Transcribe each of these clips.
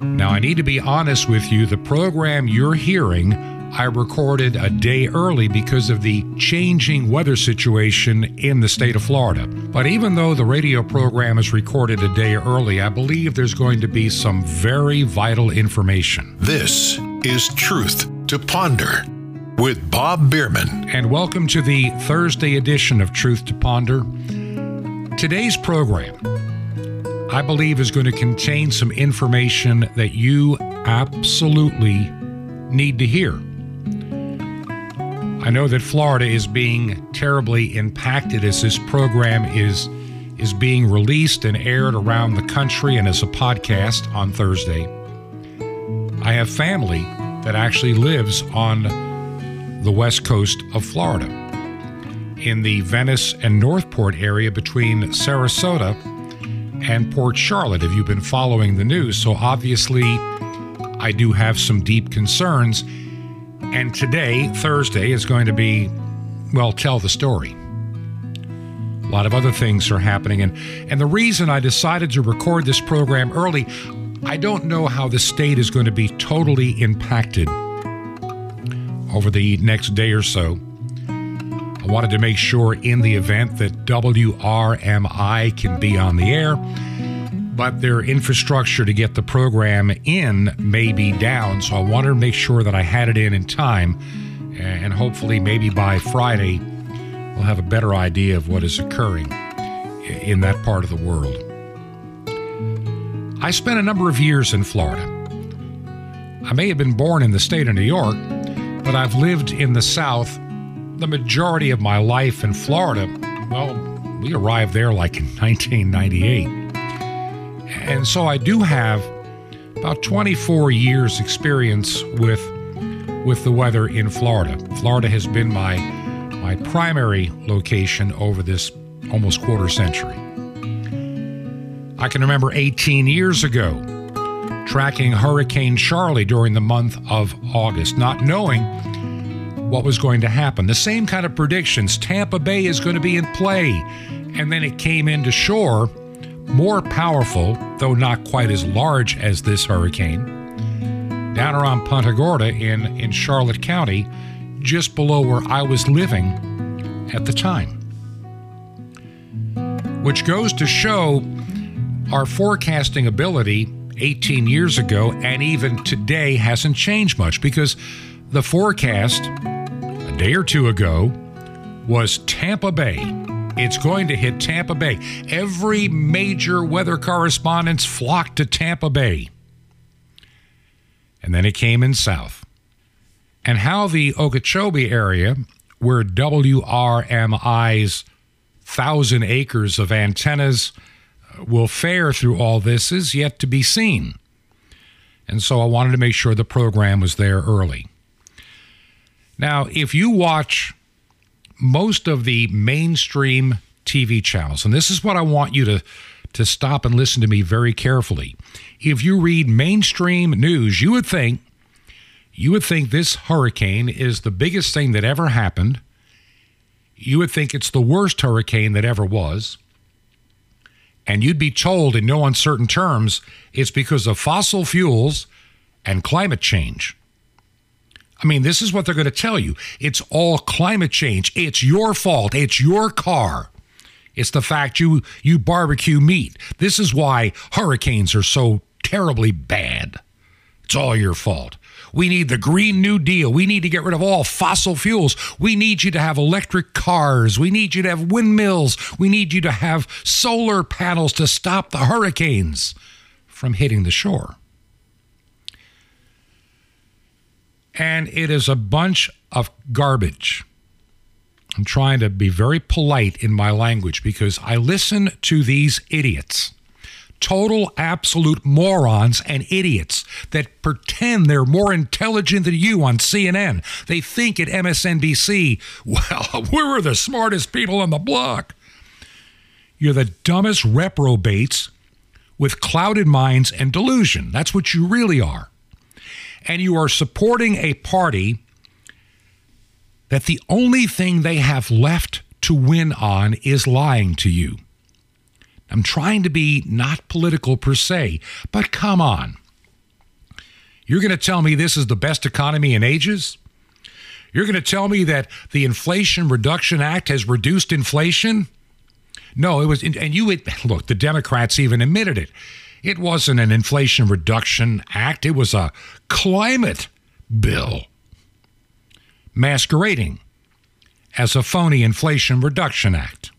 Now, I need to be honest with you. The program you're hearing, I recorded a day early because of the changing weather situation in the state of Florida. But even though the radio program is recorded a day early, I believe there's going to be some very vital information. This is Truth to Ponder with Bob Bierman. And welcome to the Thursday edition of Truth to Ponder. Today's program, I believe, is going to contain some information that you absolutely need to hear. I know that Florida is being terribly impacted as this program is is being released and aired around the country and as a podcast on Thursday. I have family that actually lives on the west coast of Florida in the Venice and North Port area between Sarasota and Port Charlotte if you've been following the news. So obviously I do have some deep concerns and today, Thursday, is going to be, well, tell the story. A lot of other things are happening. And, and the reason I decided to record this program early, I don't know how the state is going to be totally impacted over the next day or so. I wanted to make sure in the event that WRMI can be on the air but their infrastructure to get the program in may be down. So I wanted to make sure that I had it in in time. And hopefully, maybe by Friday, we'll have a better idea of what is occurring in that part of the world. I spent a number of years in Florida. I may have been born in the state of New York, but I've lived in the South the majority of my life in Florida. Well, we arrived there like in 1998. And so I do have about 24 years experience with with the weather in Florida. Florida has been my my primary location over this almost quarter century. I can remember 18 years ago tracking Hurricane Charley during the month of August, not knowing what was going to happen. The same kind of predictions Tampa Bay is going to be in play. And then it came into shore more powerful, though not quite as large as this hurricane, down around Punta Gorda in, in Charlotte County, just below where I was living at the time. Which goes to show our forecasting ability 18 years ago and even today hasn't changed much because the forecast day or two ago was Tampa Bay it's going to hit Tampa Bay. Every major weather correspondent flocked to Tampa Bay. And then it came in south. And how the Okeechobee area, where WRMI's thousand acres of antennas uh, will fare through all this, is yet to be seen. And so I wanted to make sure the program was there early. Now, if you watch most of the mainstream TV channels, and this is what I want you to, to stop and listen to me very carefully. If you read mainstream news, you would think you would think this hurricane is the biggest thing that ever happened. You would think it's the worst hurricane that ever was. And you'd be told in no uncertain terms it's because of fossil fuels and climate change. I mean, this is what they're going to tell you. It's all climate change. It's your fault. It's your car. It's the fact you you barbecue meat. This is why hurricanes are so terribly bad. It's all your fault. We need the Green New Deal. We need to get rid of all fossil fuels. We need you to have electric cars. We need you to have windmills. We need you to have solar panels to stop the hurricanes from hitting the shore. And it is a bunch of garbage. I'm trying to be very polite in my language because I listen to these idiots, total absolute morons and idiots that pretend they're more intelligent than you on CNN. They think at MSNBC, well, we're the smartest people on the block. You're the dumbest reprobates with clouded minds and delusion. That's what you really are and you are supporting a party that the only thing they have left to win on is lying to you. I'm trying to be not political per se, but come on. You're going to tell me this is the best economy in ages? You're going to tell me that the Inflation Reduction Act has reduced inflation? No, it was, and you look, the Democrats even admitted it. It wasn't an Inflation Reduction Act, it was a climate bill masquerading as a phony Inflation Reduction Act.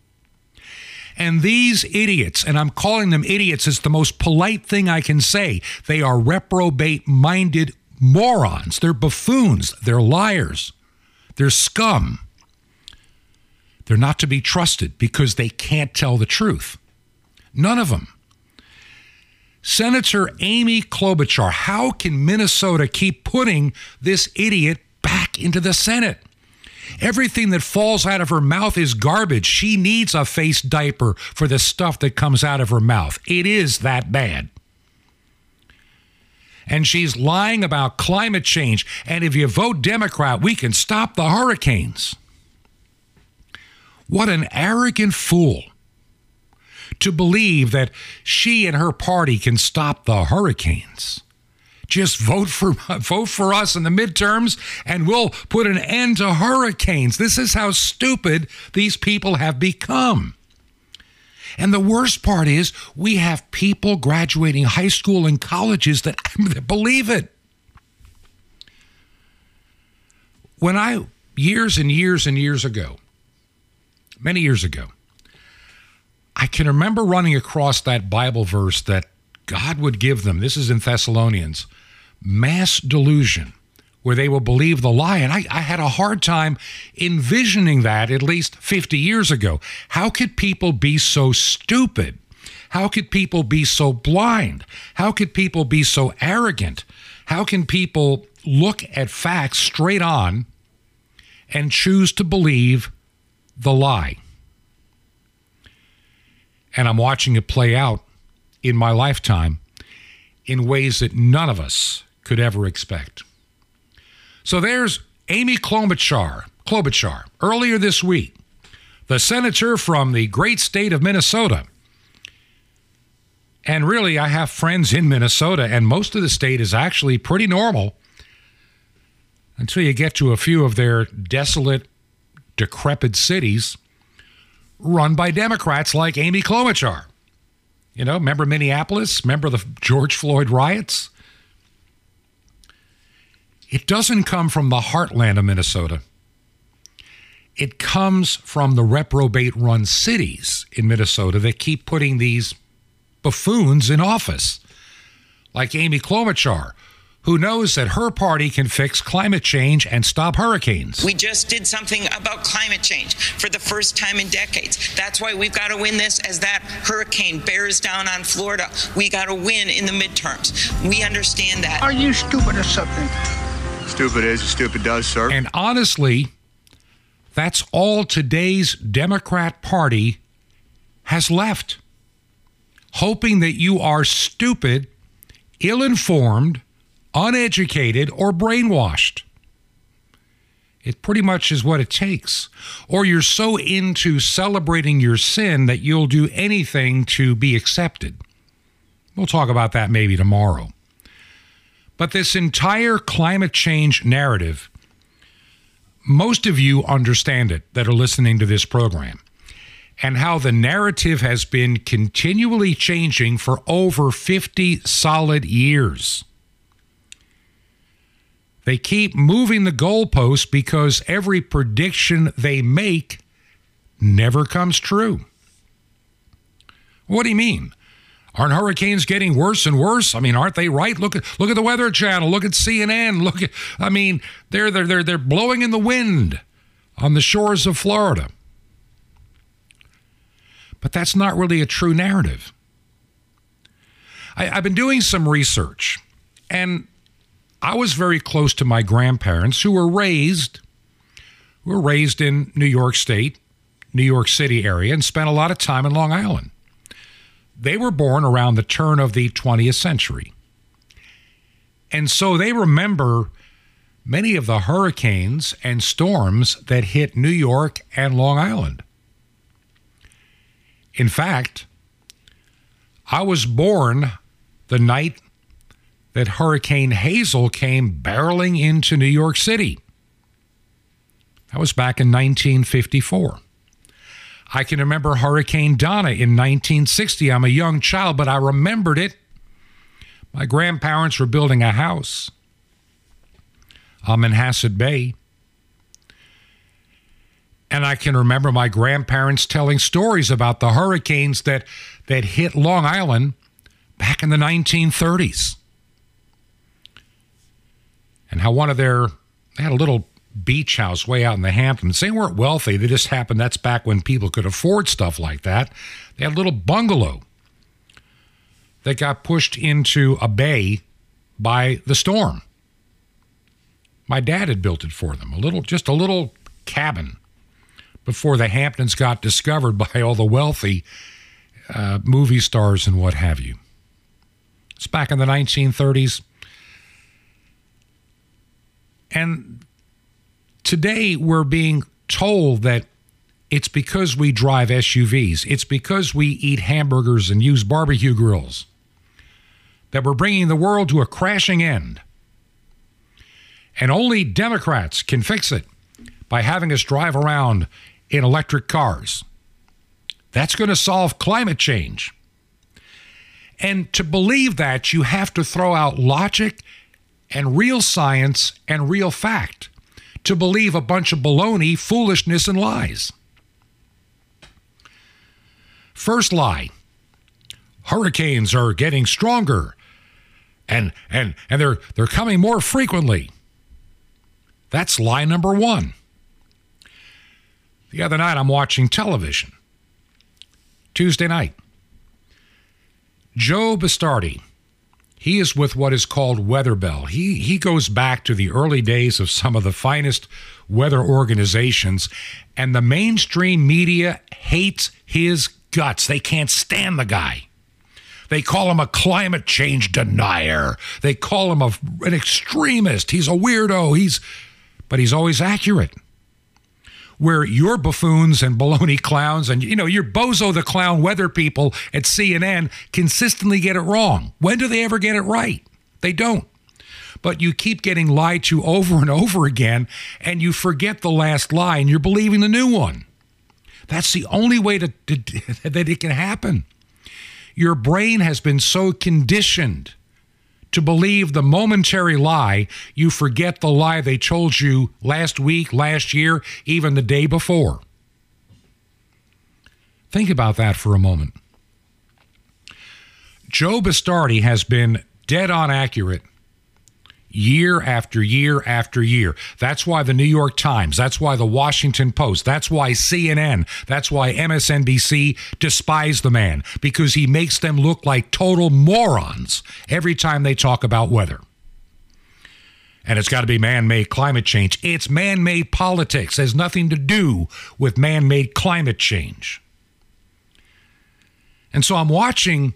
And these idiots, and I'm calling them idiots, is the most polite thing I can say. They are reprobate minded morons. They're buffoons. They're liars. They're scum. They're not to be trusted because they can't tell the truth. None of them. Senator Amy Klobuchar, how can Minnesota keep putting this idiot back into the Senate? Everything that falls out of her mouth is garbage. She needs a face diaper for the stuff that comes out of her mouth. It is that bad. And she's lying about climate change. And if you vote Democrat, we can stop the hurricanes. What an arrogant fool to believe that she and her party can stop the hurricanes. Just vote for vote for us in the midterms and we'll put an end to hurricanes. This is how stupid these people have become. And the worst part is we have people graduating high school and colleges that, that believe it. When I years and years and years ago, many years ago, I can remember running across that Bible verse that God would give them. This is in Thessalonians mass delusion where they will believe the lie. And I, I, had a hard time envisioning that at least 50 years ago. How could people be so stupid? How could people be so blind? How could people be so arrogant? How can people look at facts straight on and choose to believe the lie? And I'm watching it play out in my lifetime in ways that none of us could ever expect. So there's Amy Klobuchar, Klobuchar earlier this week, the senator from the great state of Minnesota. And really, I have friends in Minnesota, and most of the state is actually pretty normal until you get to a few of their desolate, decrepit cities run by Democrats like Amy Klobuchar. You know, remember Minneapolis? Remember the George Floyd riots? It doesn't come from the heartland of Minnesota. It comes from the reprobate run cities in Minnesota that keep putting these buffoons in office, like Amy Klobuchar, who knows that her party can fix climate change and stop hurricanes. We just did something about climate change for the first time in decades. That's why we've got to win this as that hurricane bears down on Florida. We got to win in the midterms. We understand that. Are you stupid or something? Stupid is, stupid does, sir. And honestly, that's all today's Democrat Party has left. Hoping that you are stupid, ill informed, uneducated, or brainwashed. It pretty much is what it takes. Or you're so into celebrating your sin that you'll do anything to be accepted. We'll talk about that maybe tomorrow. But this entire climate change narrative, most of you understand it that are listening to this program, and how the narrative has been continually changing for over 50 solid years. They keep moving the goalposts because every prediction they make never comes true. What do you mean? Aren't hurricanes getting worse and worse? I mean, aren't they right? Look at look at the Weather Channel. Look at CNN. Look at I mean, they're they're they're they're blowing in the wind on the shores of Florida. But that's not really a true narrative. I, I've been doing some research, and I was very close to my grandparents who were raised were raised in New York State, New York City area, and spent a lot of time in Long Island. They were born around the turn of the 20th century. And so they remember many of the hurricanes and storms that hit New York and Long Island. In fact, I was born the night that Hurricane Hazel came barreling into New York City. That was back in 1954. I can remember Hurricane Donna in 1960. I'm a young child, but I remembered it. My grandparents were building a house on Manhasset Bay. And I can remember my grandparents telling stories about the hurricanes that, that hit Long Island back in the 1930s. And how one of their, they had a little beach house way out in the Hamptons. They weren't wealthy. They just happened, that's back when people could afford stuff like that. They had a little bungalow that got pushed into a bay by the storm. My dad had built it for them, a little, just a little cabin before the Hamptons got discovered by all the wealthy uh, movie stars and what have you. It's back in the 1930s. And today we're being told that it's because we drive SUVs, it's because we eat hamburgers and use barbecue grills that we're bringing the world to a crashing end. And only Democrats can fix it by having us drive around in electric cars. That's going to solve climate change. And to believe that, you have to throw out logic and real science and real fact to believe a bunch of baloney, foolishness, and lies. First lie hurricanes are getting stronger and and and they're they're coming more frequently. That's lie number 1. The other night I'm watching television. Tuesday night. Joe Bastardi he is with what is called Weatherbell. He he goes back to the early days of some of the finest weather organizations, and the mainstream media hates his guts. They can't stand the guy. They call him a climate change denier. They call him a, an extremist. He's a weirdo. He's but he's always accurate where your buffoons and baloney clowns and you know your bozo the clown weather people at CNN consistently get it wrong. When do they ever get it right? They don't. But you keep getting lied to over and over again, and you forget the last lie and you're believing the new one. That's the only way to, to that it can happen. Your brain has been so conditioned to believe the momentary lie, you forget the lie they told you last week, last year, even the day before. Think about that for a moment. Joe Bastardi has been dead on accurate year after year after year. That's why the New York Times, that's why the Washington Post, that's why CNN, that's why MSNBC despise the man because he makes them look like total morons every time they talk about weather. And it's got to be man made climate change. It's man made politics. It has nothing to do with man made climate change. And so I'm watching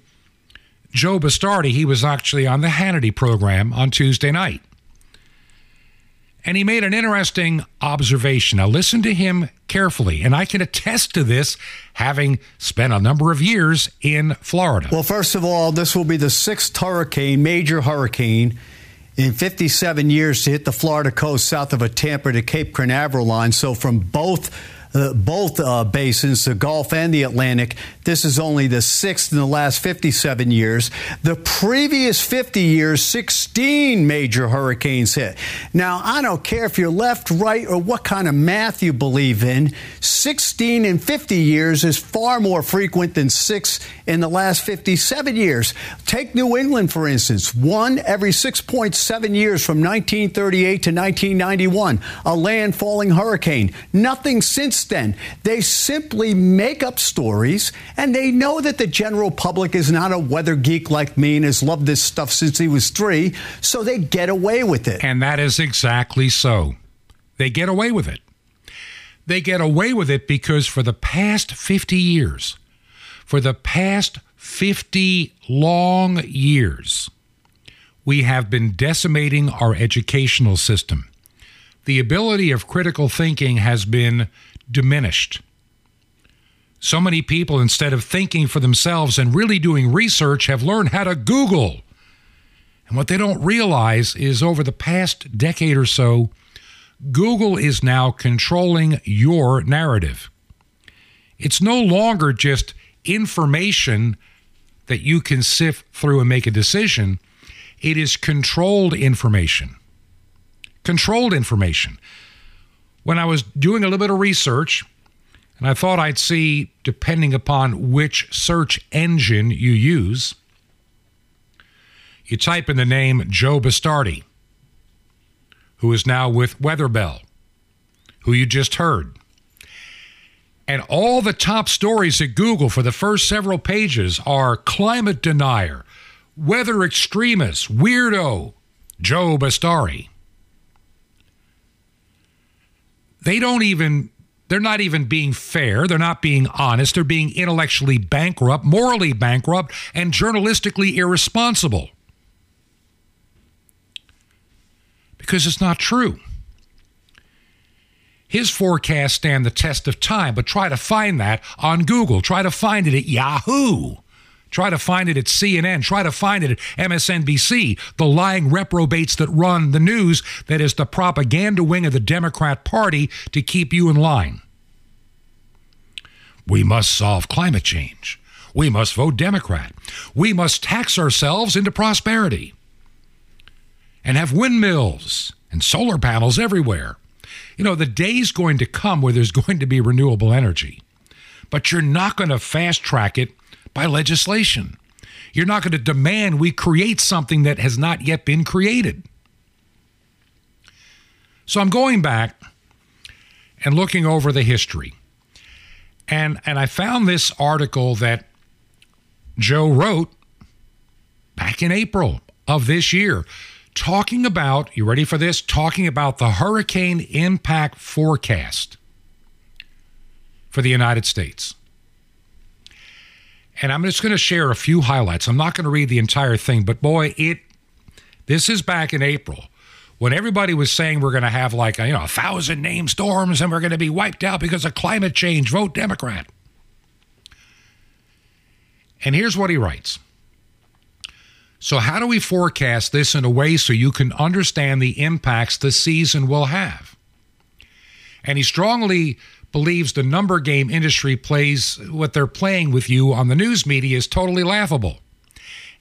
Joe Bastardi, he was actually on the Hannity program on Tuesday night. And he made an interesting observation. Now, listen to him carefully. And I can attest to this having spent a number of years in Florida. Well, first of all, this will be the sixth hurricane, major hurricane, in 57 years to hit the Florida coast south of a Tampa to Cape Canaveral line. So, from both both uh, basins, the Gulf and the Atlantic. This is only the sixth in the last 57 years. The previous 50 years, 16 major hurricanes hit. Now, I don't care if you're left, right, or what kind of math you believe in. 16 in 50 years is far more frequent than six in the last 57 years. Take New England, for instance. One every 6.7 years from 1938 to 1991. A landfalling hurricane. Nothing since then. They simply make up stories and they know that the general public is not a weather geek like me and has loved this stuff since he was three, so they get away with it. And that is exactly so. They get away with it. They get away with it because for the past 50 years, for the past 50 long years, we have been decimating our educational system. The ability of critical thinking has been diminished. So many people, instead of thinking for themselves and really doing research, have learned how to Google And what they don't realize is over the past decade or so, Google is now controlling your narrative. It's no longer just information that you can sift through and make a decision, it is controlled information. Controlled information. When I was doing a little bit of research, and I thought I'd see, depending upon which search engine you use, you type in the name Joe Bastardi, who is now with Weatherbell, who you just heard. And all the top stories at Google for the first several pages are climate denier, weather extremist, weirdo, Joe Bastardi. They don't even, they're not even being fair. They're not being honest. They're being intellectually bankrupt, morally bankrupt, and journalistically irresponsible. Because it's not true. His forecasts stand the test of time, but try to find that on Google. Try to find it at Yahoo. Try to find it at CNN. Try to find it at MSNBC, the lying reprobates that run the news that is the propaganda wing of the Democrat Party to keep you in line. We must solve climate change. We must vote Democrat. We must tax ourselves into prosperity and have windmills and solar panels everywhere. You know, the day's going to come where there's going to be renewable energy, but you're not going to fast track it by legislation. You're not going to demand we create something that has not yet been created. So I'm going back and looking over the history. And, and I found this article that Joe wrote back in April of this year talking about, you ready for this? Talking about the hurricane impact forecast for the United States. And I'm just going to share a few highlights. I'm not going to read the entire thing, but boy, it this is back in April when everybody was saying we're going to have like you know a thousand name storms and we're going to be wiped out because of climate change. Vote Democrat. And here's what he writes. So, how do we forecast this in a way so you can understand the impacts the season will have? And he strongly believes the number game industry plays what they're playing with you on the news media is totally laughable.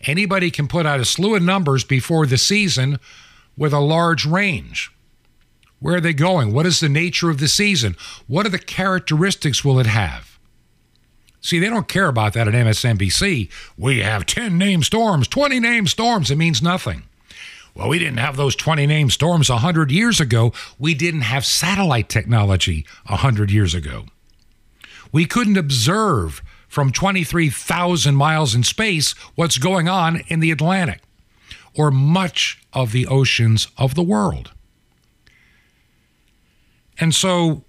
Anybody can put out a slew of numbers before the season with a large range. Where are they going? What is the nature of the season? What are the characteristics will it have? See, they don't care about that at MSNBC. We have 10 name storms, 20 name storms. It means nothing. Well, we didn't have those 20 name storms 100 years ago. We didn't have satellite technology 100 years ago. We couldn't observe from 23,000 miles in space what's going on in the Atlantic or much of the oceans of the world. And so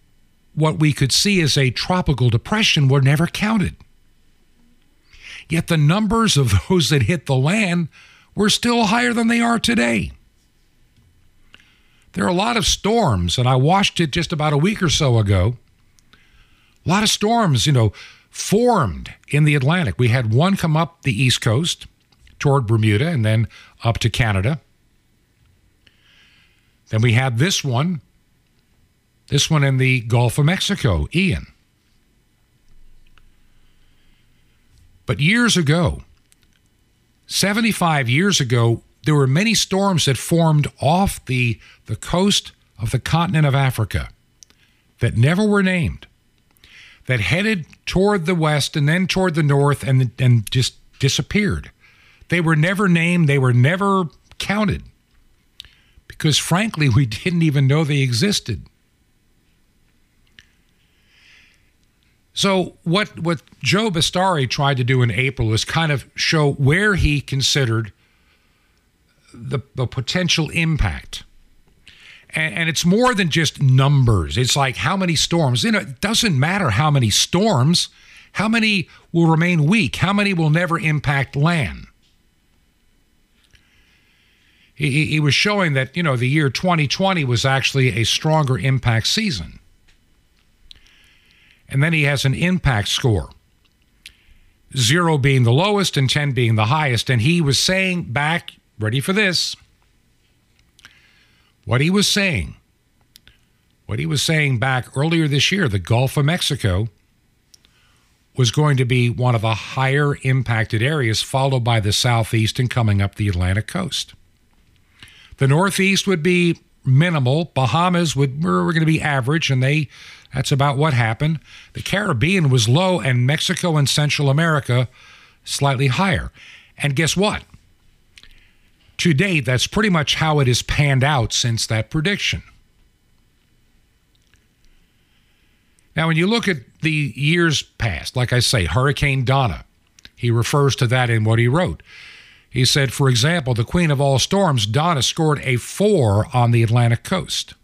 what we could see as a tropical depression were never counted. Yet the numbers of those that hit the land were still higher than they are today. There are a lot of storms, and I watched it just about a week or so ago. A lot of storms, you know, formed in the Atlantic. We had one come up the East Coast toward Bermuda and then up to Canada. Then we had this one this one in the Gulf of Mexico, Ian. But years ago, 75 years ago, there were many storms that formed off the, the coast of the continent of Africa that never were named, that headed toward the west and then toward the north and, and just disappeared. They were never named, they were never counted because, frankly, we didn't even know they existed. So what what Joe Bastardi tried to do in April is kind of show where he considered the, the potential impact. And, and it's more than just numbers. It's like how many storms. You know, it doesn't matter how many storms. How many will remain weak? How many will never impact land? He, he was showing that, you know, the year 2020 was actually a stronger impact season and then he has an impact score zero being the lowest and 10 being the highest. And he was saying back ready for this. What he was saying, what he was saying back earlier this year, the Gulf of Mexico was going to be one of the higher impacted areas, followed by the southeast and coming up the Atlantic coast. The northeast would be minimal. Bahamas would were, going to be average, and they that's about what happened. The Caribbean was low, and Mexico and Central America slightly higher. And guess what? To date, that's pretty much how it has panned out since that prediction. Now, when you look at the years past, like I say, Hurricane Donna, he refers to that in what he wrote. He said, for example, the queen of all storms, Donna, scored a four on the Atlantic coast,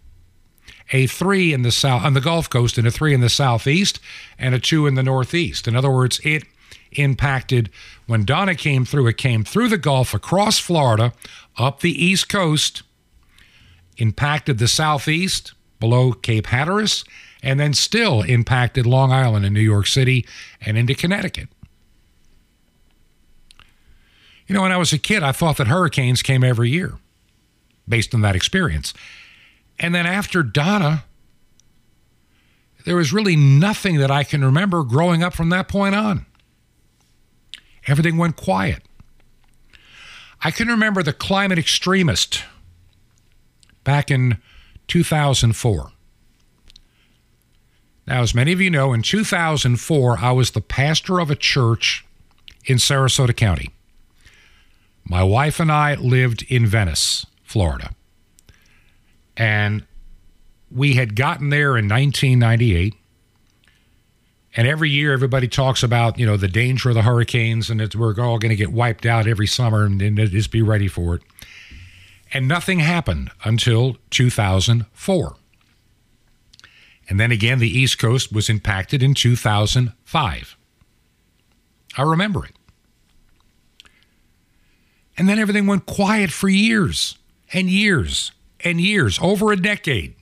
a three in the south on the Gulf Coast, and a three in the southeast, and a two in the northeast. In other words, it impacted when Donna came through. It came through the Gulf, across Florida, up the east coast, impacted the southeast below Cape Hatteras, and then still impacted Long Island and New York City and into Connecticut. You know, when I was a kid, I thought that hurricanes came every year based on that experience. And then after Donna, there was really nothing that I can remember growing up from that point on. Everything went quiet. I can remember the climate extremist back in 2004. Now, as many of you know, in 2004, I was the pastor of a church in Sarasota County. My wife and I lived in Venice, Florida. And we had gotten there in 1998. And every year, everybody talks about, you know, the danger of the hurricanes and that we're all going to get wiped out every summer and, and just be ready for it. And nothing happened until 2004. And then again, the East Coast was impacted in 2005. I remember it. And then everything went quiet for years and years and years, over a decade.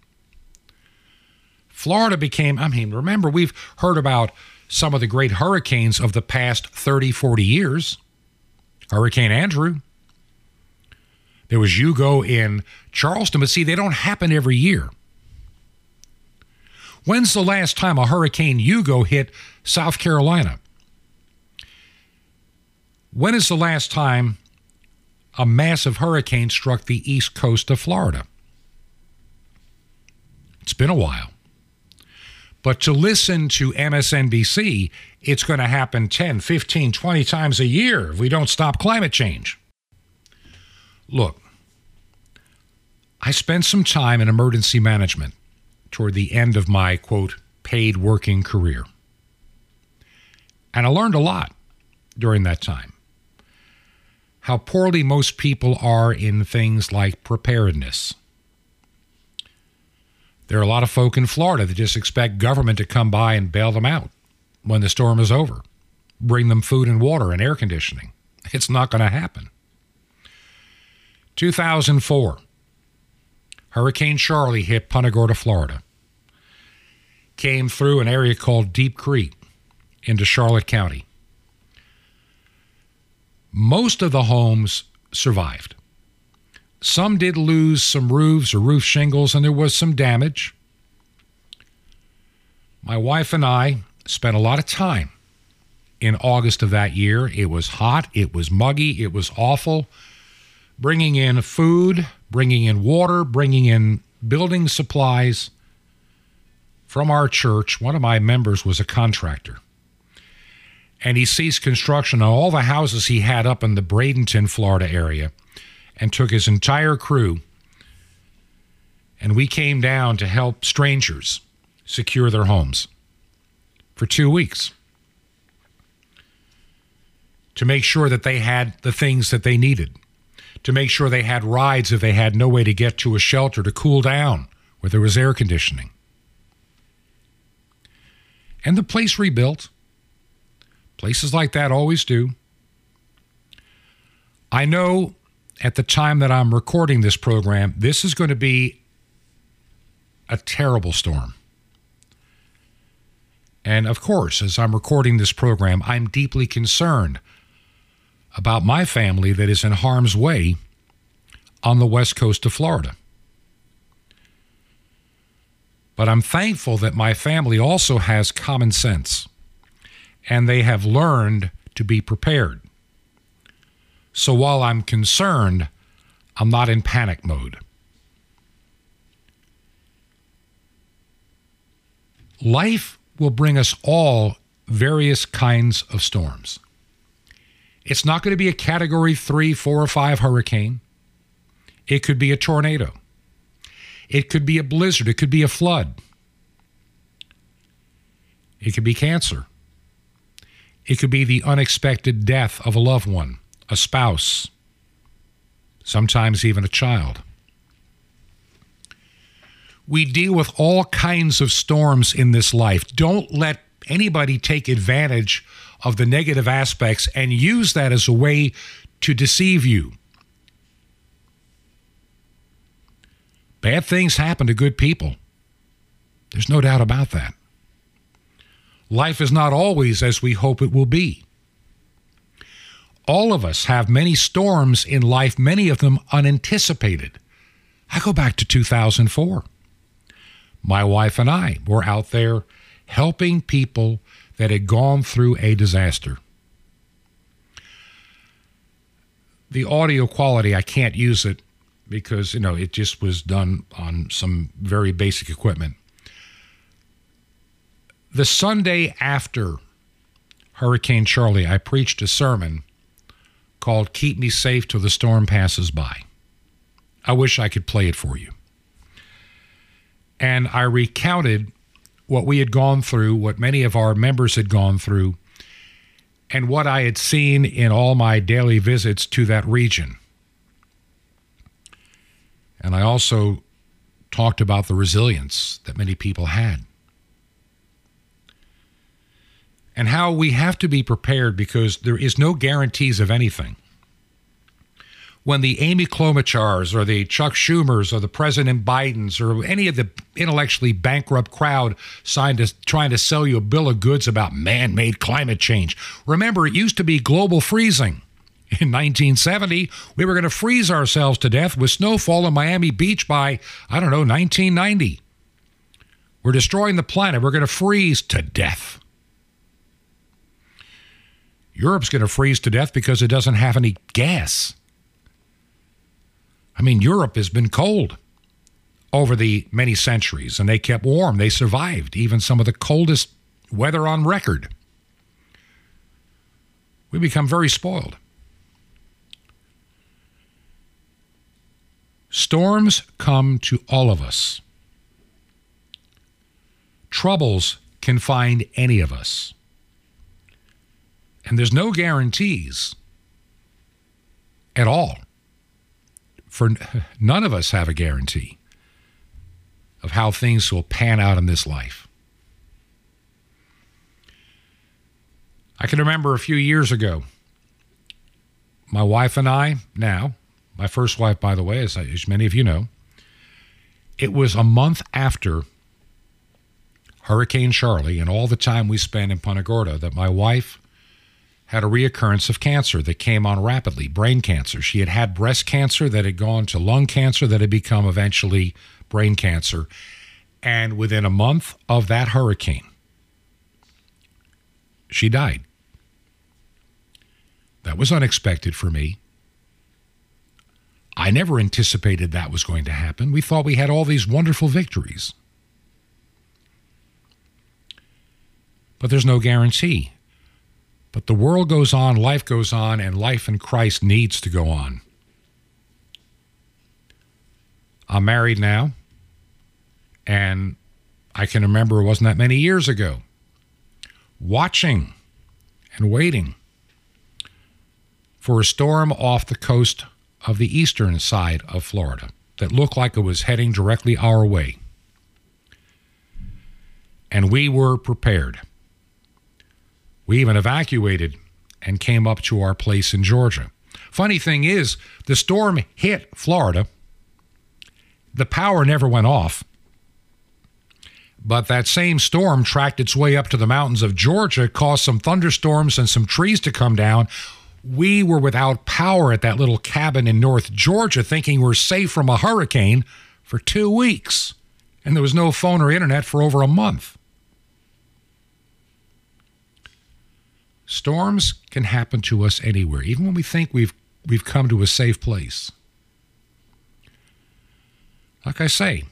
Florida became, I mean, remember, we've heard about some of the great hurricanes of the past 30, 40 years. Hurricane Andrew. There was Hugo in Charleston, but see, they don't happen every year. When's the last time a Hurricane Hugo hit South Carolina? When is the last time a massive hurricane struck the east coast of Florida? It's been a while. But to listen to MSNBC, it's going to happen 10, 15, 20 times a year if we don't stop climate change. Look, I spent some time in emergency management toward the end of my quote paid working career. And I learned a lot during that time. How poorly most people are in things like preparedness. There are a lot of folk in Florida that just expect government to come by and bail them out when the storm is over, bring them food and water and air conditioning. It's not going to happen. 2004, Hurricane Charley hit Punta Gorda, Florida. Came through an area called Deep Creek into Charlotte County. Most of the homes survived. Some did lose some roofs or roof shingles, and there was some damage. My wife and I spent a lot of time in August of that year. It was hot, it was muggy, it was awful. Bringing in food, bringing in water, bringing in building supplies from our church. One of my members was a contractor. And he ceased construction on all the houses he had up in the Bradenton, Florida area and took his entire crew. And we came down to help strangers secure their homes for two weeks to make sure that they had the things that they needed, to make sure they had rides if they had no way to get to a shelter to cool down where there was air conditioning. And the place rebuilt. Places like that always do. I know at the time that I'm recording this program, this is going to be a terrible storm. And of course, as I'm recording this program, I'm deeply concerned about my family that is in harm's way on the west coast of Florida. But I'm thankful that my family also has common sense and they have learned to be prepared. So while I'm concerned, I'm not in panic mode. Life will bring us all various kinds of storms. It's not going to be a category three, four, or five hurricane. It could be a tornado. It could be a blizzard. It could be a flood. It could be cancer. It could be the unexpected death of a loved one, a spouse, sometimes even a child. We deal with all kinds of storms in this life. Don't let anybody take advantage of the negative aspects and use that as a way to deceive you. Bad things happen to good people. There's no doubt about that. Life is not always as we hope it will be. All of us have many storms in life, many of them unanticipated. I go back to 2004 my wife and I were out there helping people that had gone through a disaster. The audio quality, I can't use it because, you know, it just was done on some very basic equipment. The Sunday after Hurricane Charley, I preached a sermon called Keep Me Safe Till the Storm Passes By. I wish I could play it for you and I recounted what we had gone through, what many of our members had gone through, and what I had seen in all my daily visits to that region. And I also talked about the resilience that many people had. And how we have to be prepared because there is no guarantees of anything when the Amy Klobuchars or the Chuck Schumers or the President Bidens or any of the intellectually bankrupt crowd signed to, trying to sell you a bill of goods about man made climate change. Remember, it used to be global freezing. In 1970, we were going to freeze ourselves to death with snowfall in Miami Beach by, I don't know, 1990. We're destroying the planet. We're going to freeze to death. Europe's going to freeze to death because it doesn't have any gas. I mean, Europe has been cold over the many centuries, and they kept warm. They survived even some of the coldest weather on record. We become very spoiled. Storms come to all of us. Troubles can find any of us. And there's no guarantees at all for none of us have a guarantee of how things will pan out in this life. I can remember a few years ago, my wife and I, now, my first wife, by the way, as, as many of you know, it was a month after Hurricane Charley and all the time we spent in Punta Gorda that my wife had a reoccurrence of cancer that came on rapidly, brain cancer. She had had breast cancer that had gone to lung cancer that had become eventually brain cancer. And within a month of that hurricane, she died. That was unexpected for me. I never anticipated that was going to happen. We thought we had all these wonderful victories. But there's no guarantee. But the world goes on, life goes on, and life in Christ needs to go on. I'm married now, and I can remember it wasn't that many years ago watching and waiting for a storm off the coast of the eastern side of Florida that looked like it was heading directly our way. And we were prepared. We even evacuated and came up to our place in Georgia. Funny thing is, the storm hit Florida. The power never went off. But that same storm tracked its way up to the mountains of Georgia, caused some thunderstorms and some trees to come down. we were without power at that little cabin in North Georgia, thinking we're safe from a hurricane for two weeks. And there was no phone or internet for over a month. Storms can happen to us anywhere, even when we think we've, we've come to a safe place. Like I say,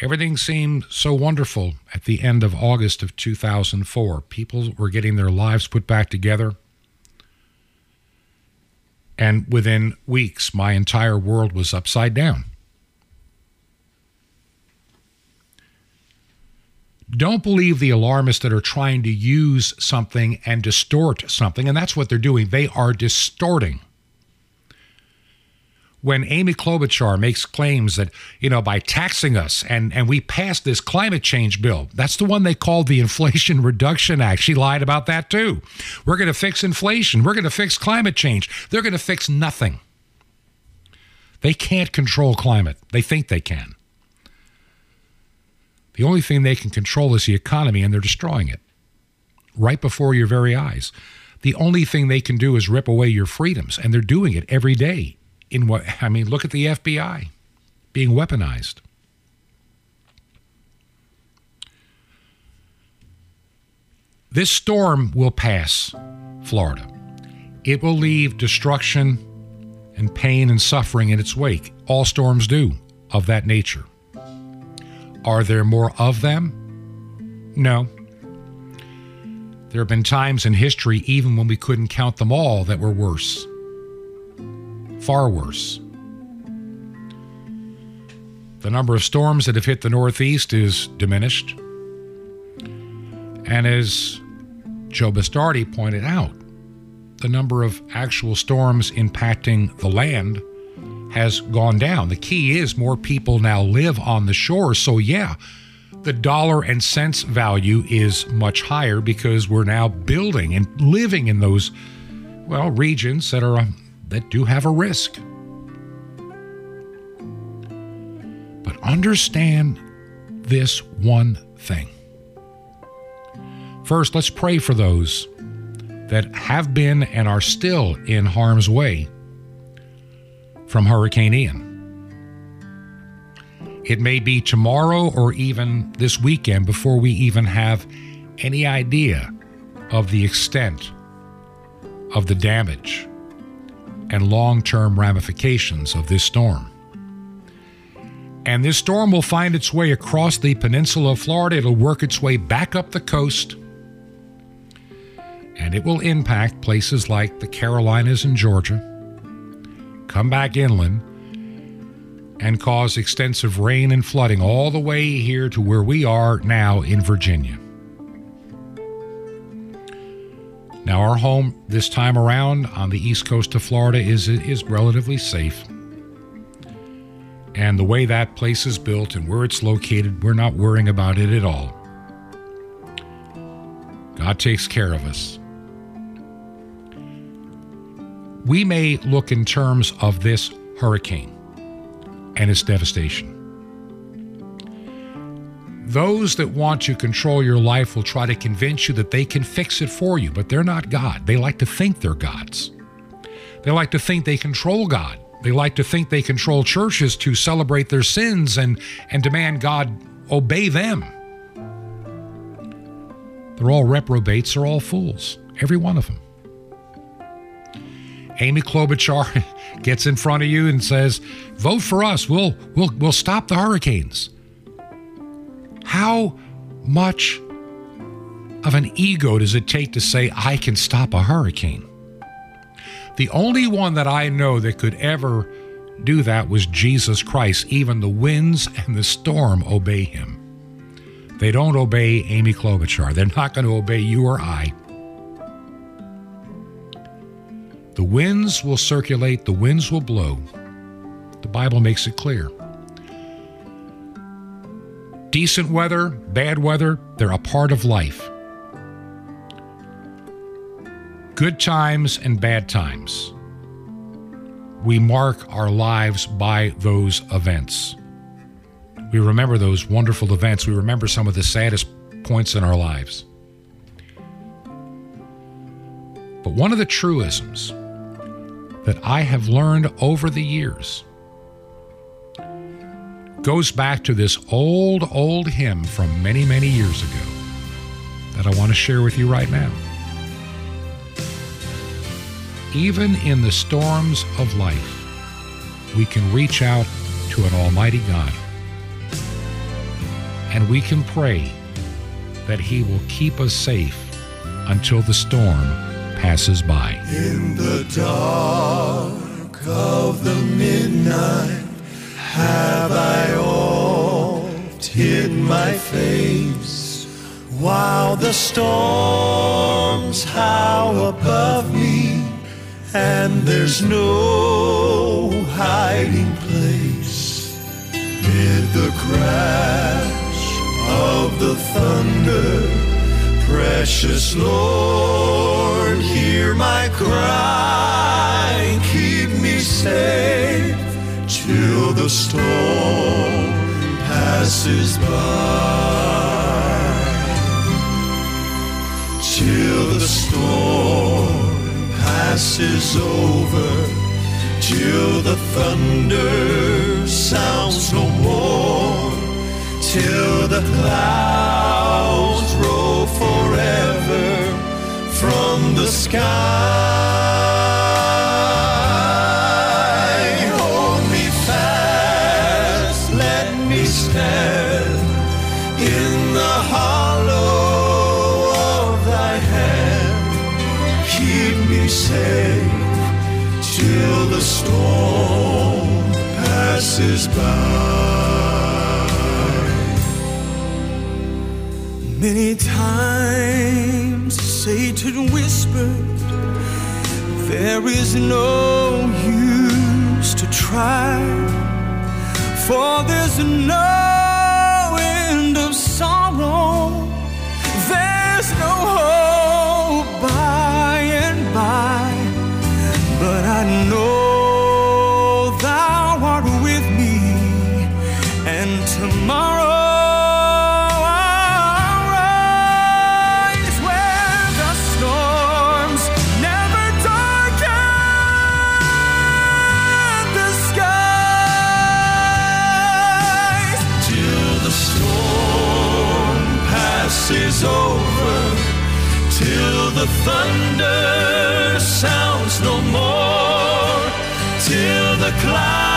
everything seemed so wonderful at the end of August of 2004. People were getting their lives put back together. And within weeks, my entire world was upside down. Don't believe the alarmists that are trying to use something and distort something. And that's what they're doing. They are distorting when Amy Klobuchar makes claims that, you know, by taxing us and, and we passed this climate change bill, that's the one they called the Inflation Reduction Act. She lied about that too. We're going to fix inflation. We're going to fix climate change. They're going to fix nothing. They can't control climate. They think they can. The only thing they can control is the economy, and they're destroying it right before your very eyes. The only thing they can do is rip away your freedoms, and they're doing it every day in what I mean, look at the FBI being weaponized. This storm will pass Florida. It will leave destruction and pain and suffering in its wake. All storms do of that nature. Are there more of them? No. There have been times in history, even when we couldn't count them all, that were worse far worse. The number of storms that have hit the Northeast is diminished. And as Joe Bastardi pointed out, the number of actual storms impacting the land has gone down. The key is more people now live on the shore. So, yeah, the dollar and cents value is much higher because we're now building and living in those, well, regions that are uh, that do have a risk. But understand this one thing. First, let's pray for those that have been and are still in harm's way from Hurricane Ian. It may be tomorrow or even this weekend before we even have any idea of the extent of the damage and long term ramifications of this storm. And this storm will find its way across the peninsula of Florida. It'll work its way back up the coast. And it will impact places like the Carolinas and Georgia, come back inland, and cause extensive rain and flooding all the way here to where we are now in Virginia. Now, our home this time around on the east coast of Florida is, is relatively safe. And the way that place is built and where it's located, we're not worrying about it at all. God takes care of us. We may look in terms of this hurricane and its devastation. Those that want to control your life will try to convince you that they can fix it for you, but they're not God. They like to think they're gods. They like to think they control God. They like to think they control churches to celebrate their sins and, and demand God obey them. They're all reprobates, they're all fools, every one of them. Amy Klobuchar gets in front of you and says, "Vote for us. We'll we'll we'll stop the hurricanes." How much of an ego does it take to say, I can stop a hurricane? The only one that I know that could ever do that was Jesus Christ. Even the winds and the storm obey him. They don't obey Amy Klobuchar. They're not going to obey you or I. The winds will circulate, the winds will blow. The Bible makes it clear. Decent weather, bad weather, they're a part of life. Good times and bad times. We mark our lives by those events. We remember those wonderful events. We remember some of the saddest points in our lives. But one of the truisms that I have learned over the years goes back to this old, old hymn from many, many years ago that I want to share with you right now. Even in the storms of life, we can reach out to an Almighty God and we can pray that He will keep us safe until the storm passes by. In the dark of the midnight have I oft hid my face while the storms howl above me and there's no hiding place mid the crash of the thunder precious lord hear my cry. Keep me safe till the storm passes by. Till the storm passes over till the thunder sounds no more till the clouds roll forever from the sky hold me fast let me stand in the hollow of thy hand keep me safe till the storm passes by. Many times Satan whispered, There is no use to try, for there's no end of sorrow. There's no hope by and by but I know thunder sounds no more, till the clouds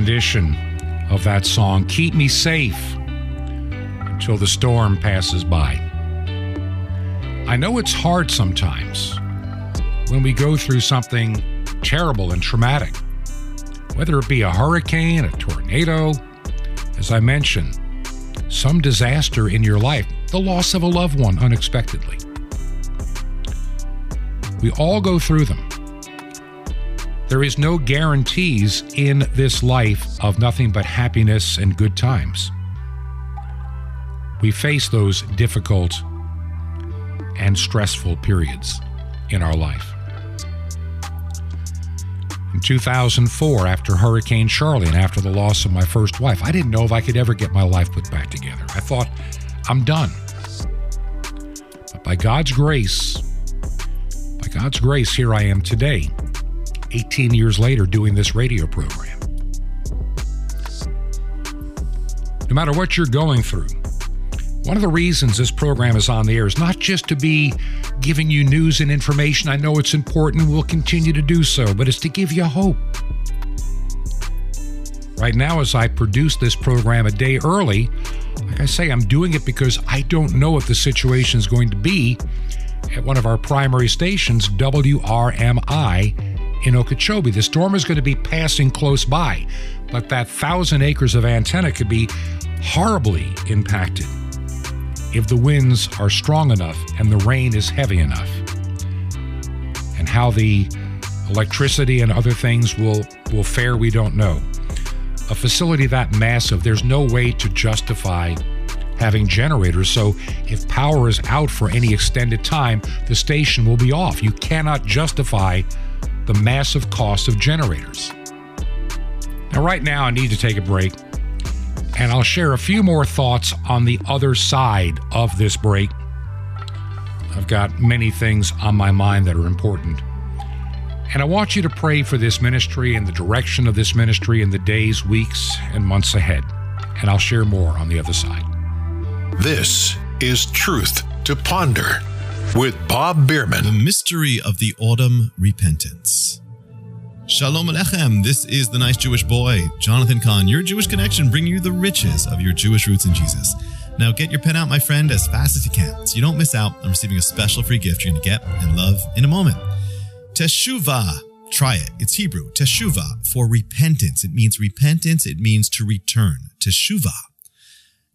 rendition of that song, Keep Me Safe Until the Storm Passes By. I know it's hard sometimes when we go through something terrible and traumatic, whether it be a hurricane, a tornado, as I mentioned, some disaster in your life, the loss of a loved one unexpectedly. We all go through them. There is no guarantees in this life of nothing but happiness and good times. We face those difficult and stressful periods in our life. In 2004, after Hurricane Charley and after the loss of my first wife, I didn't know if I could ever get my life put back together. I thought, I'm done. But by God's grace, by God's grace, here I am today, 18 years later, doing this radio program. No matter what you're going through, one of the reasons this program is on the air is not just to be giving you news and information. I know it's important, we'll continue to do so, but it's to give you hope. Right now, as I produce this program a day early, Like I say, I'm doing it because I don't know what the situation is going to be at one of our primary stations, WRMI in Okeechobee. The storm is going to be passing close by, but that thousand acres of antenna could be horribly impacted if the winds are strong enough and the rain is heavy enough. And how the electricity and other things will, will fare, we don't know. A facility that massive, there's no way to justify having generators. So if power is out for any extended time, the station will be off. You cannot justify the massive cost of generators. Now, right now, I need to take a break, and I'll share a few more thoughts on the other side of this break. I've got many things on my mind that are important. And I want you to pray for this ministry and the direction of this ministry in the days, weeks, and months ahead. And I'll share more on the other side. This is Truth to Ponder with Bob Bierman. The mystery of the autumn repentance. Shalom Alechem. This is the nice Jewish boy, Jonathan Cahn, your Jewish connection, bringing you the riches of your Jewish roots in Jesus. Now get your pen out, my friend, as fast as you can, so you don't miss out on receiving a special free gift you're going to get and love in a moment. Teshuvah. Try it. It's Hebrew. Teshuvah for repentance. It means repentance. It means to return. Teshuvah.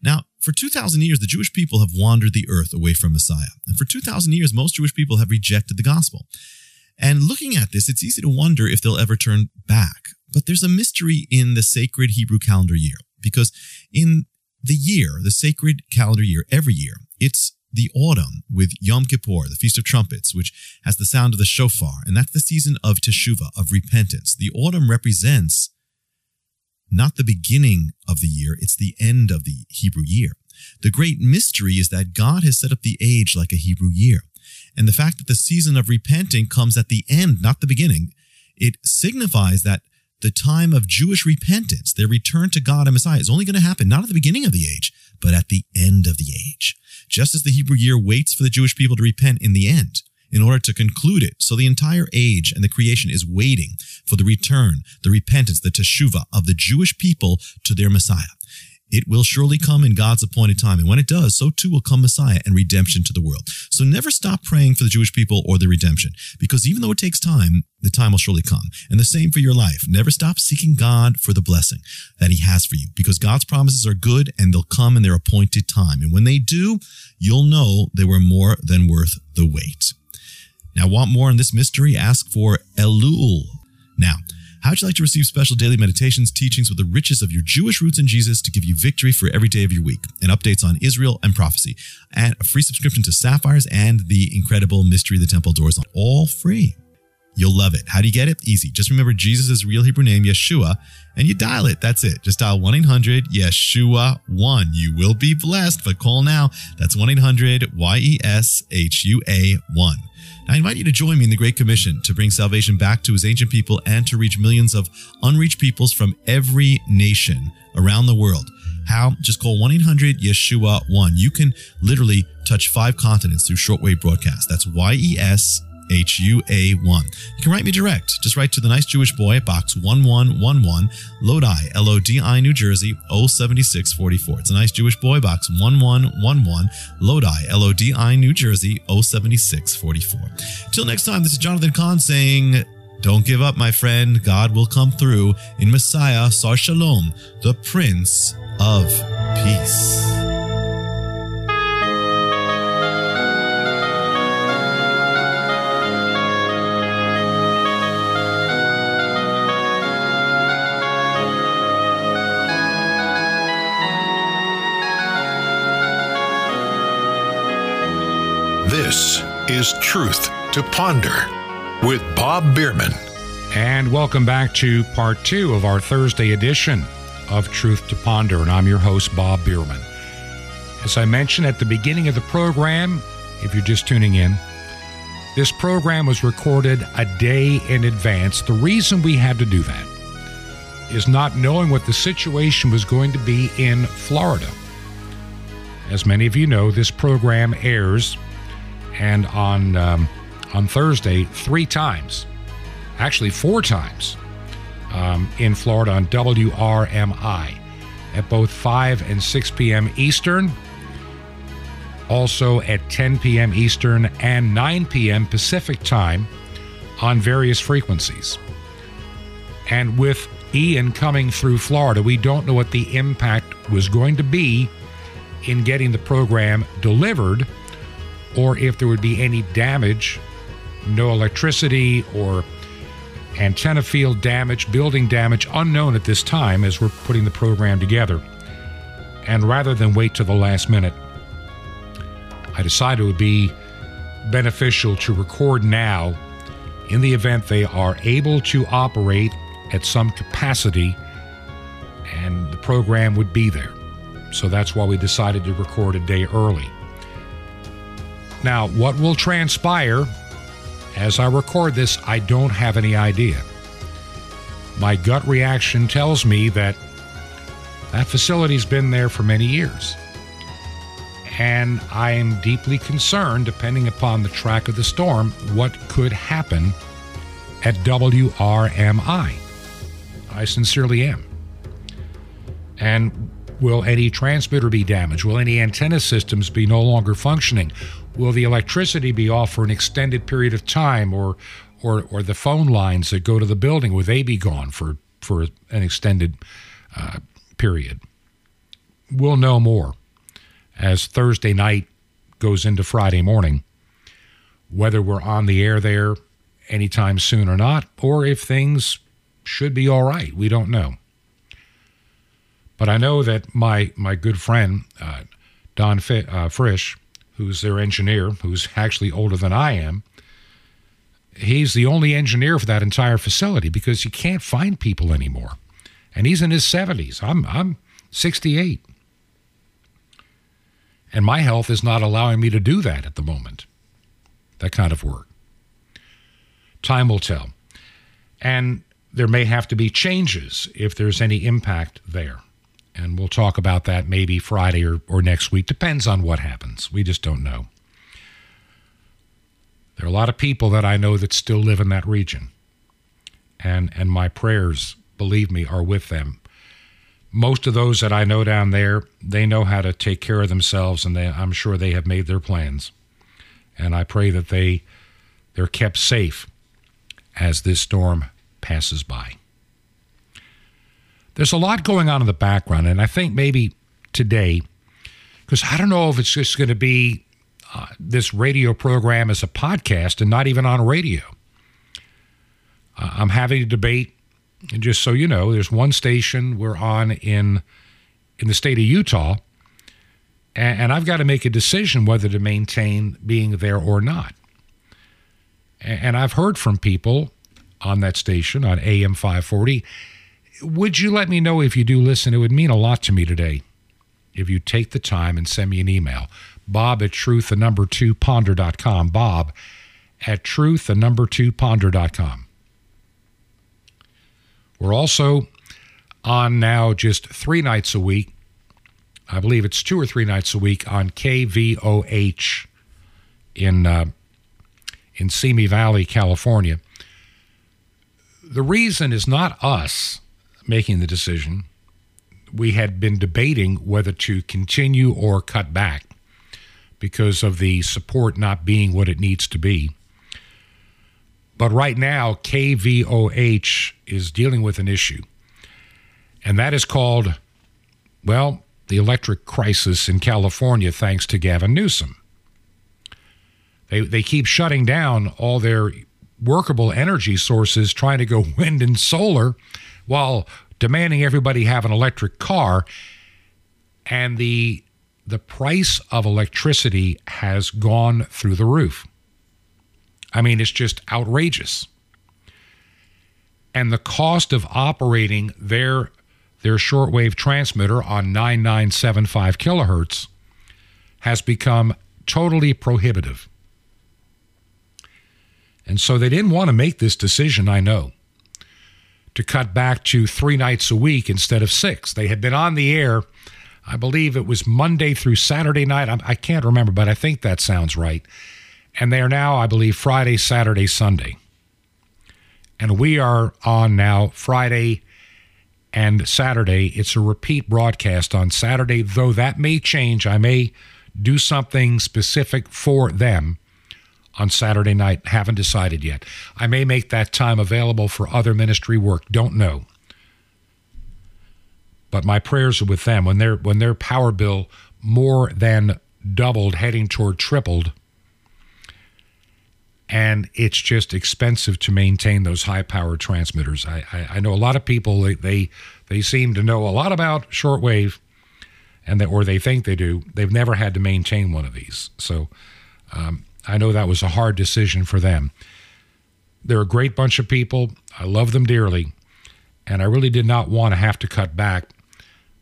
Now, for 2,000 years, the Jewish people have wandered the earth away from Messiah. And for 2,000 years, most Jewish people have rejected the gospel. And looking at this, it's easy to wonder if they'll ever turn back. But there's a mystery in the sacred Hebrew calendar year, because in the year, the sacred calendar year, every year, it's the autumn with Yom Kippur, the Feast of Trumpets, which has the sound of the shofar, and that's the season of teshuvah, of repentance. The autumn represents not the beginning of the year, it's the end of the Hebrew year. The great mystery is that God has set up the age like a Hebrew year. And the fact that the season of repenting comes at the end, not the beginning, it signifies that the time of Jewish repentance, their return to God and Messiah, is only going to happen not at the beginning of the age, but at the end of the age. Just as the Hebrew year waits for the Jewish people to repent in the end in order to conclude it. So the entire age and the creation is waiting for the return, the repentance, the teshuvah of the Jewish people to their Messiah. It will surely come in God's appointed time. And when it does, so too will come Messiah and redemption to the world. So never stop praying for the Jewish people or the redemption, because even though it takes time, the time will surely come. And the same for your life. Never stop seeking God for the blessing that He has for you, because God's promises are good and they'll come in their appointed time. And when they do, you'll know they were more than worth the wait. Now, want more on this mystery? Ask for Elul. Now, how would you like to receive special daily meditations, teachings with the riches of your Jewish roots in Jesus to give you victory for every day of your week, and updates on Israel and prophecy, and a free subscription to Sapphires and the incredible Mystery of the Temple Doors, on all free. You'll love it. How do you get it? Easy. Just remember Jesus' real Hebrew name, Yeshua, and you dial it. That's it. Just dial 1 800 Yeshua 1. You will be blessed, but call now. That's 1 800 Y E S H U A 1. I invite you to join me in the Great Commission to bring salvation back to his ancient people and to reach millions of unreached peoples from every nation around the world. How? Just call 1 800 Yeshua 1. You can literally touch five continents through shortwave broadcast. That's Y E S H U A 1. You can write me direct. Just write to the nice Jewish boy at box 1111, Lodi, L O D I, New Jersey 07644. It's a nice Jewish boy, box 1111, Lodi, L O D I, New Jersey 07644. Till next time, this is Jonathan Cahn saying, don't give up, my friend. God will come through in Messiah, Sar Shalom, the Prince of Peace. Is Truth to Ponder with Bob Bierman. And welcome back to part two of our Thursday edition of Truth to Ponder. And I'm your host, Bob Bierman. As I mentioned at the beginning of the program, if you're just tuning in, this program was recorded a day in advance. The reason we had to do that is not knowing what the situation was going to be in Florida. As many of you know, this program airs and on um, on Thursday three times, actually four times, um, in Florida on WRMI. at both 5 and 6 p.m. Eastern, also at 10 p.m. Eastern and 9 p.m. Pacific time on various frequencies. And with Ian coming through Florida, we don't know what the impact was going to be in getting the program delivered or if there would be any damage, no electricity or antenna field damage, building damage, unknown at this time as we're putting the program together. And rather than wait to the last minute, I decided it would be beneficial to record now in the event they are able to operate at some capacity and the program would be there. So that's why we decided to record a day early. Now, what will transpire as I record this, I don't have any idea. My gut reaction tells me that that facility's been there for many years. And I am deeply concerned, depending upon the track of the storm, what could happen at WRMI. I sincerely am. And will any transmitter be damaged? Will any antenna systems be no longer functioning? Will the electricity be off for an extended period of time, or, or, or the phone lines that go to the building will they be gone for for an extended uh, period? We'll know more as Thursday night goes into Friday morning, whether we're on the air there anytime soon or not, or if things should be all right. We don't know. But I know that my my good friend uh, Don F- uh, Frisch who's their engineer, who's actually older than I am, he's the only engineer for that entire facility because you can't find people anymore. And he's in his 70s. I'm, I'm 68. And my health is not allowing me to do that at the moment, that kind of work. Time will tell. And there may have to be changes if there's any impact there. And we'll talk about that maybe Friday or, or next week. Depends on what happens. We just don't know. There are a lot of people that I know that still live in that region. And, and my prayers, believe me, are with them. Most of those that I know down there, they know how to take care of themselves, and they, I'm sure they have made their plans. And I pray that they, they're kept safe as this storm passes by there's a lot going on in the background, and I think maybe today, because I don't know if it's just going to be uh, this radio program as a podcast and not even on radio. Uh, I'm having a debate, and just so you know, there's one station we're on in in the state of Utah, and, and I've got to make a decision whether to maintain being there or not. And, and I've heard from people on that station on AM 540 would you let me know if you do listen? It would mean a lot to me today if you take the time and send me an email. Bob at truth, the number two ponder.com. Bob at truth, the number two ponder.com. We're also on now just three nights a week. I believe it's two or three nights a week on KVOH in uh, in Simi Valley, California. The reason is not us making the decision, we had been debating whether to continue or cut back because of the support not being what it needs to be. But right now, KVOH is dealing with an issue, and that is called, well, the electric crisis in California, thanks to Gavin Newsom. They, they keep shutting down all their workable energy sources, trying to go wind and solar while demanding everybody have an electric car. And the, the price of electricity has gone through the roof. I mean, it's just outrageous. And the cost of operating their, their shortwave transmitter on 9975 kilohertz has become totally prohibitive. And so they didn't want to make this decision, I know to cut back to three nights a week instead of six. They had been on the air, I believe it was Monday through Saturday night. I can't remember, but I think that sounds right. And they are now, I believe, Friday, Saturday, Sunday. And we are on now Friday and Saturday. It's a repeat broadcast on Saturday, though that may change. I may do something specific for them on Saturday night. Haven't decided yet. I may make that time available for other ministry work. Don't know. But my prayers are with them when their when their power bill more than doubled, heading toward tripled. And it's just expensive to maintain those high power transmitters. I, I, I know a lot of people they, they they seem to know a lot about shortwave, and they, or they think they do. They've never had to maintain one of these, so um, I know that was a hard decision for them. They're a great bunch of people. I love them dearly, and I really did not want to have to cut back,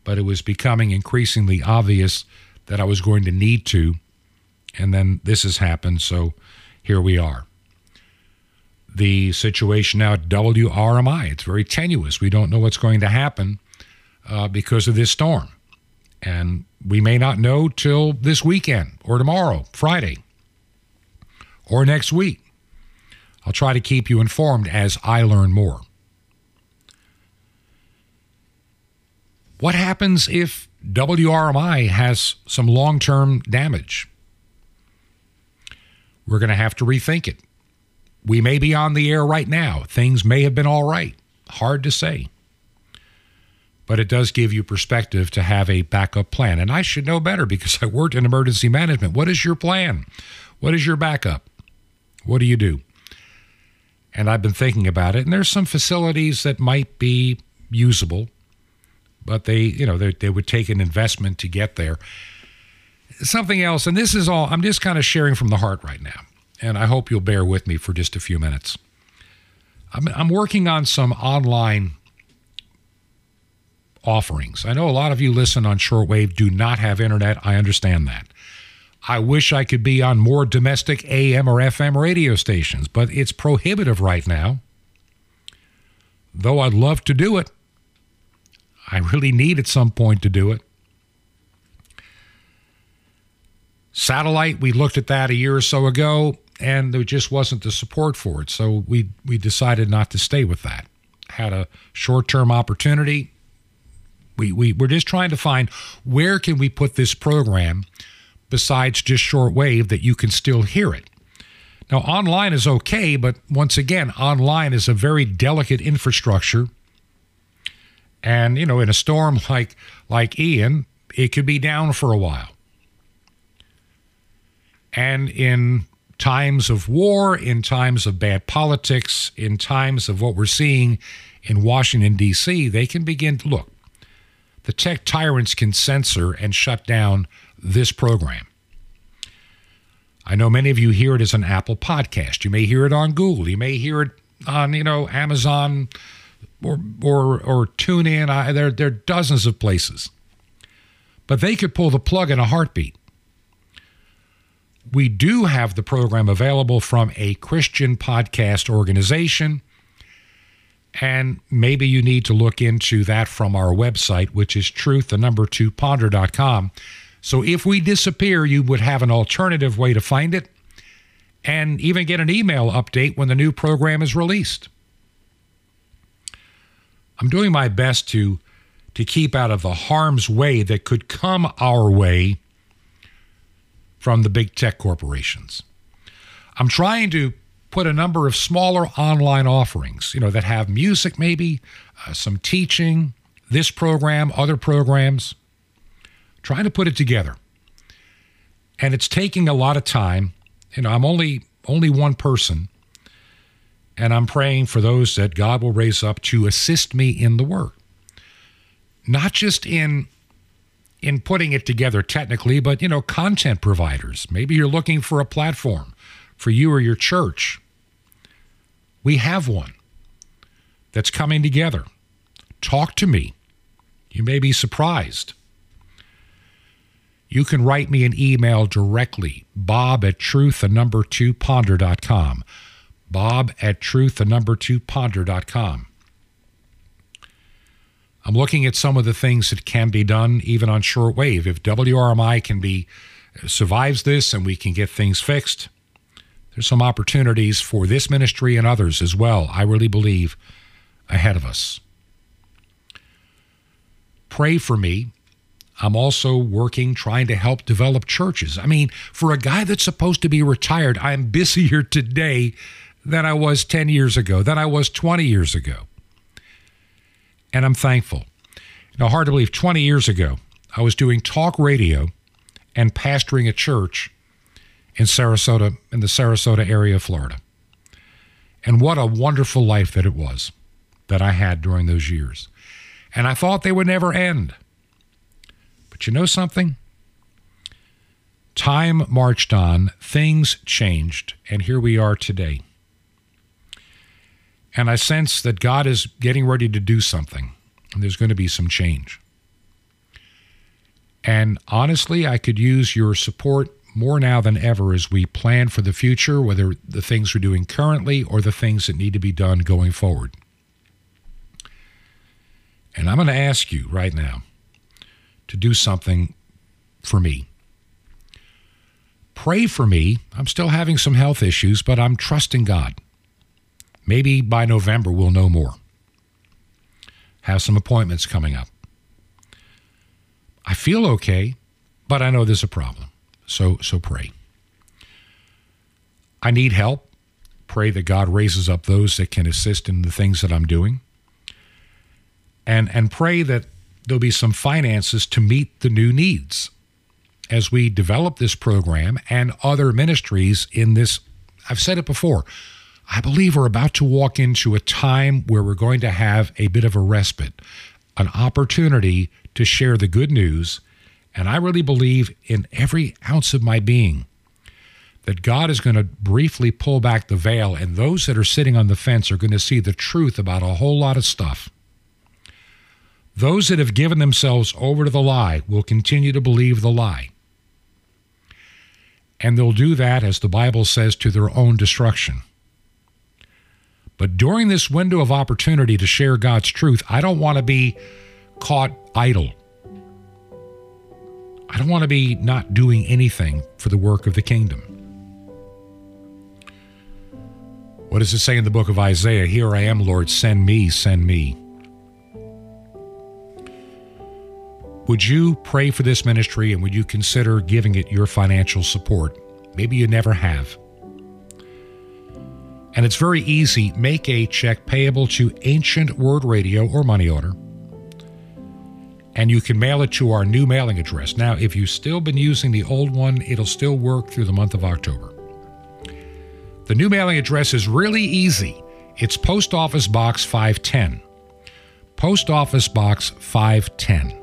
but it was becoming increasingly obvious that I was going to need to, and then this has happened. So here we are. The situation now at WRMI, it's very tenuous. We don't know what's going to happen uh, because of this storm. And we may not know till this weekend or tomorrow, Friday, or next week. I'll try to keep you informed as I learn more. What happens if WRMI has some long term damage? We're going to have to rethink it. We may be on the air right now. Things may have been all right. Hard to say. But it does give you perspective to have a backup plan. And I should know better because I worked in emergency management. What is your plan? What is your backup? What do you do? And I've been thinking about it. And there's some facilities that might be usable, but they, you know, they, they would take an investment to get there. Something else, and this is all, I'm just kind of sharing from the heart right now and I hope you'll bear with me for just a few minutes. I'm, I'm working on some online offerings. I know a lot of you listen on shortwave do not have internet. I understand that. I wish I could be on more domestic AM or FM radio stations, but it's prohibitive right now. Though I'd love to do it, I really need at some point to do it. Satellite, we looked at that a year or so ago and there just wasn't the support for it. So we we decided not to stay with that. Had a short term opportunity. We, we we're just trying to find where can we put this program besides just shortwave that you can still hear it. Now online is okay, but once again, online is a very delicate infrastructure. And you know, in a storm like like Ian, it could be down for a while. And in times of war, in times of bad politics, in times of what we're seeing in Washington, D.C., they can begin to look. The tech tyrants can censor and shut down this program. I know many of you hear it as an Apple podcast. You may hear it on Google. You may hear it on, you know, Amazon or or or TuneIn. I, there, there are dozens of places. But they could pull the plug in a heartbeat we do have the program available from a Christian podcast organization. And maybe you need to look into that from our website, which is truth, the number two ponder.com. So if we disappear, you would have an alternative way to find it and even get an email update when the new program is released. I'm doing my best to to keep out of the harm's way that could come our way from the big tech corporations. I'm trying to put a number of smaller online offerings, you know, that have music maybe, uh, some teaching, this program, other programs, trying to put it together. And it's taking a lot of time. You know, I'm only only one person, and I'm praying for those that God will raise up to assist me in the work. Not just in in putting it together technically, but you know, content providers. Maybe you're looking for a platform for you or your church. We have one that's coming together. Talk to me. You may be surprised. You can write me an email directly, bob at truth, the number two ponder.com. Bob at truth, the number two ponder.com. I'm looking at some of the things that can be done even on shortwave. If WRMI can be uh, survives this and we can get things fixed, there's some opportunities for this ministry and others as well. I really believe ahead of us. pray for me. I'm also working trying to help develop churches. I mean, for a guy that's supposed to be retired, I'm busier today than I was 10 years ago, than I was 20 years ago. And I'm thankful. Now, hard to believe, 20 years ago, I was doing talk radio and pastoring a church in Sarasota, in the Sarasota area of Florida. And what a wonderful life that it was that I had during those years. And I thought they would never end. You know something? Time marched on, things changed, and here we are today. And I sense that God is getting ready to do something, and there's going to be some change. And honestly, I could use your support more now than ever as we plan for the future, whether the things we're doing currently or the things that need to be done going forward. And I'm going to ask you right now to do something for me. Pray for me. I'm still having some health issues, but I'm trusting God. Maybe by November we'll know more. Have some appointments coming up. I feel okay, but I know there's a problem. So so pray. I need help. Pray that God raises up those that can assist in the things that I'm doing. And and pray that there'll be some finances to meet the new needs as we develop this program and other ministries in this I've said it before. I believe we're about to walk into a time where we're going to have a bit of a respite, an opportunity to share the good news. And I really believe in every ounce of my being that God is going to briefly pull back the veil, and those that are sitting on the fence are going to see the truth about a whole lot of stuff. Those that have given themselves over to the lie will continue to believe the lie. And they'll do that, as the Bible says, to their own destruction. But during this window of opportunity to share God's truth, I don't want to be caught idle. I don't want to be not doing anything for the work of the kingdom. What does it say in the book of Isaiah? Here I am, Lord, send me, send me. Would you pray for this ministry and would you consider giving it your financial support? Maybe you never have. And it's very easy. Make a check payable to Ancient Word Radio or money order. And you can mail it to our new mailing address. Now, if you've still been using the old one, it'll still work through the month of October. The new mailing address is really easy. It's Post Office Box 510. Post Office Box 510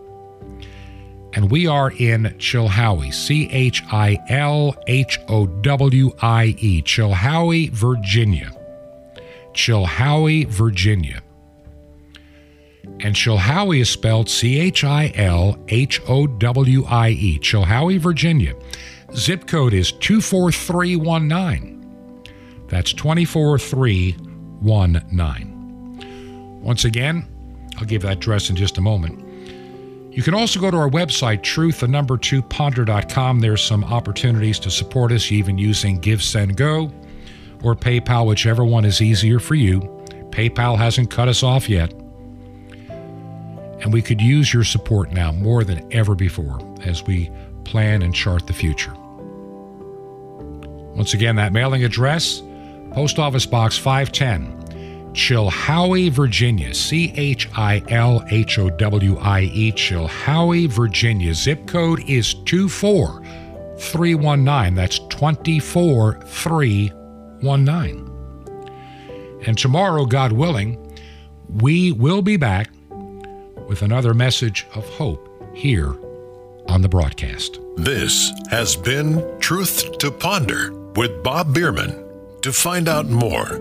and we are in Chilhowie, C H I L H O W I E, Chilhowie, Virginia. Chilhowie, Virginia. And Chilhowie is spelled C H I L H O W I E, Chilhowie, Virginia. Zip code is 24319. That's 24319. Once again, I'll give that address in just a moment. You can also go to our website, truth, the number two, ponder.com. There's some opportunities to support us, even using GiveSendGo or PayPal, whichever one is easier for you. PayPal hasn't cut us off yet. And we could use your support now more than ever before as we plan and chart the future. Once again, that mailing address, Post Office Box 510. Chilhowie, Virginia. C H I L H O W I E, Chilhowie, Virginia. Zip code is 24319. That's 24319. And tomorrow, God willing, we will be back with another message of hope here on the broadcast. This has been Truth to Ponder with Bob Bierman. To find out more,